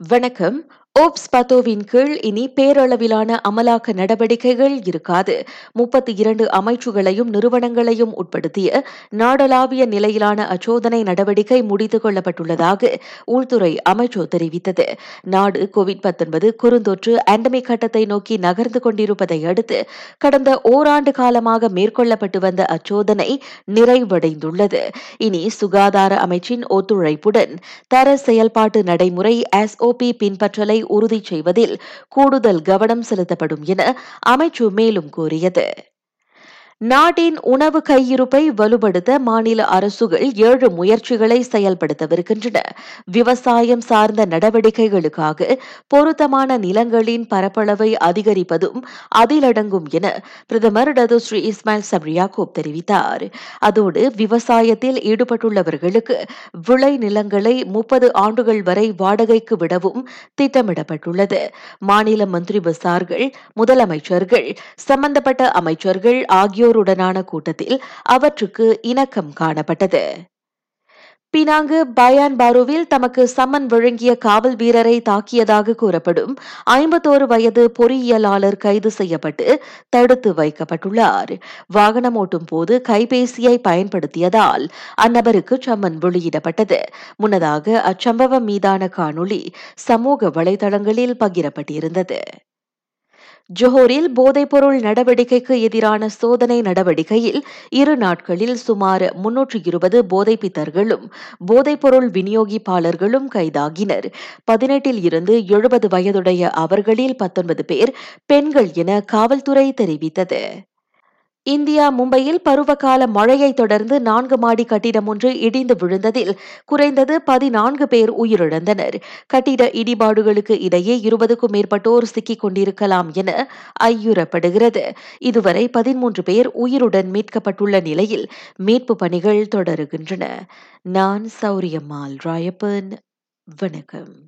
வணக்கம். ஓப்ஸ் பத்தோவின் கீழ் இனி பேரளவிலான அமலாக்க நடவடிக்கைகள் இருக்காது. முப்பத்தி இரண்டு அமைச்சுகளையும் நிறுவனங்களையும் உட்படுத்திய நாடளாவிய நிலையிலான அச்சோதனை நடவடிக்கை முடித்துக் கொள்ளப்பட்டுள்ளதாக உள்துறை அமைச்சு தெரிவித்தது. நாடு கோவிட் குறுந்தொற்று ஆண்டமிக் கட்டத்தை நோக்கி நகர்ந்து கொண்டிருப்பதை அடுத்து கடந்த ஓராண்டு காலமாக மேற்கொள்ளப்பட்டு வந்த அச்சோதனை நிறைவடைந்துள்ளது. இனி சுகாதார அமைச்சின் ஒத்துழைப்புடன் தர செயல்பாட்டு நடைமுறை எஸ்ஓபி பின்பற்றலை உறுதி செய்வதில் கூடுதல் கவனம் செலுத்தப்படும் என அமைச்சு மேலும் கூறியது. நாட்டின் உணவு கையிருப்பை வலுப்படுத்த மாநில அரசுகள் ஏழு முயற்சிகளை செயல்படுத்தவிருக்கின்றன. விவசாயம் சார்ந்த நடவடிக்கைகளுக்காக பொருத்தமான நிலங்களின் பரப்பளவை அதிகரிப்பதும் அதிலடங்கும் என பிரதமர் டது ஸ்ரீ இஸ்மாயில் சப்ரியாகோப் தெரிவித்தார். அதோடு விவசாயத்தில் ஈடுபட்டுள்ளவர்களுக்கு விளை நிலங்களை முப்பது ஆண்டுகள் வரை வாடகைக்கு விடவும் திட்டமிடப்பட்டுள்ளது. மாநில மந்திரி பசார்கள் முதலமைச்சர்கள் சம்பந்தப்பட்ட அமைச்சர்கள் ஆகியோர் ஆகியோருடனான கூட்டத்தில் அவற்றுக்கு இணக்கம் காணப்பட்டது. பினாங்கு பயான் பாருவில் தமக்கு சம்மன் வழங்கிய காவல் வீரரை தாக்கியதாக கூறப்படும் ஐம்பத்தோரு வயது பொறியியலாளர் கைது செய்யப்பட்டு தடுத்து வைக்கப்பட்டுள்ளார். வாகனம் ஓட்டும் போது கைபேசியை பயன்படுத்தியதால் அந்நபருக்கு சம்மன் வெளியிடப்பட்டது. முன்னதாக அச்சம்பவம் மீதான காணொளி சமூக வலைதளங்களில் பகிரப்பட்டிருந்தது. ஜொஹோரில் போதைப்பொருள் நடவடிக்கைக்கு எதிரான சோதனை நடவடிக்கையில் இரு நாட்களில் சுமார் முன்னூற்று இருபது போதைப்பித்தர்களும் போதைப்பொருள் விநியோகிப்பாளர்களும் கைதாகினர். பதினெட்டில் இருந்து எழுபது வயதுடைய அவர்களில் பத்தொன்பது பேர் பெண்கள் என காவல்துறை தெரிவித்தது. இந்தியா மும்பையில் பருவகால மழையை தொடர்ந்து நான்கு மாடி கட்டிடம் ஒன்று இடிந்து விழுந்ததில் குறைந்தது பதினான்கு பேர் உயிரிழந்தனர். கட்டிட இடிபாடுகளுக்கு இடையே இருபதுக்கும் மேற்பட்டோர் சிக்கிக் கொண்டிருக்கலாம் என ஐயுறப்படுகிறது. இதுவரை பதிமூன்று பேர் உயிருடன் மீட்கப்பட்டுள்ள நிலையில் மீட்பு பணிகள் தொடருகின்றன. நான் சௌரியம்மாள் ராயப்பன் வணக்கம்.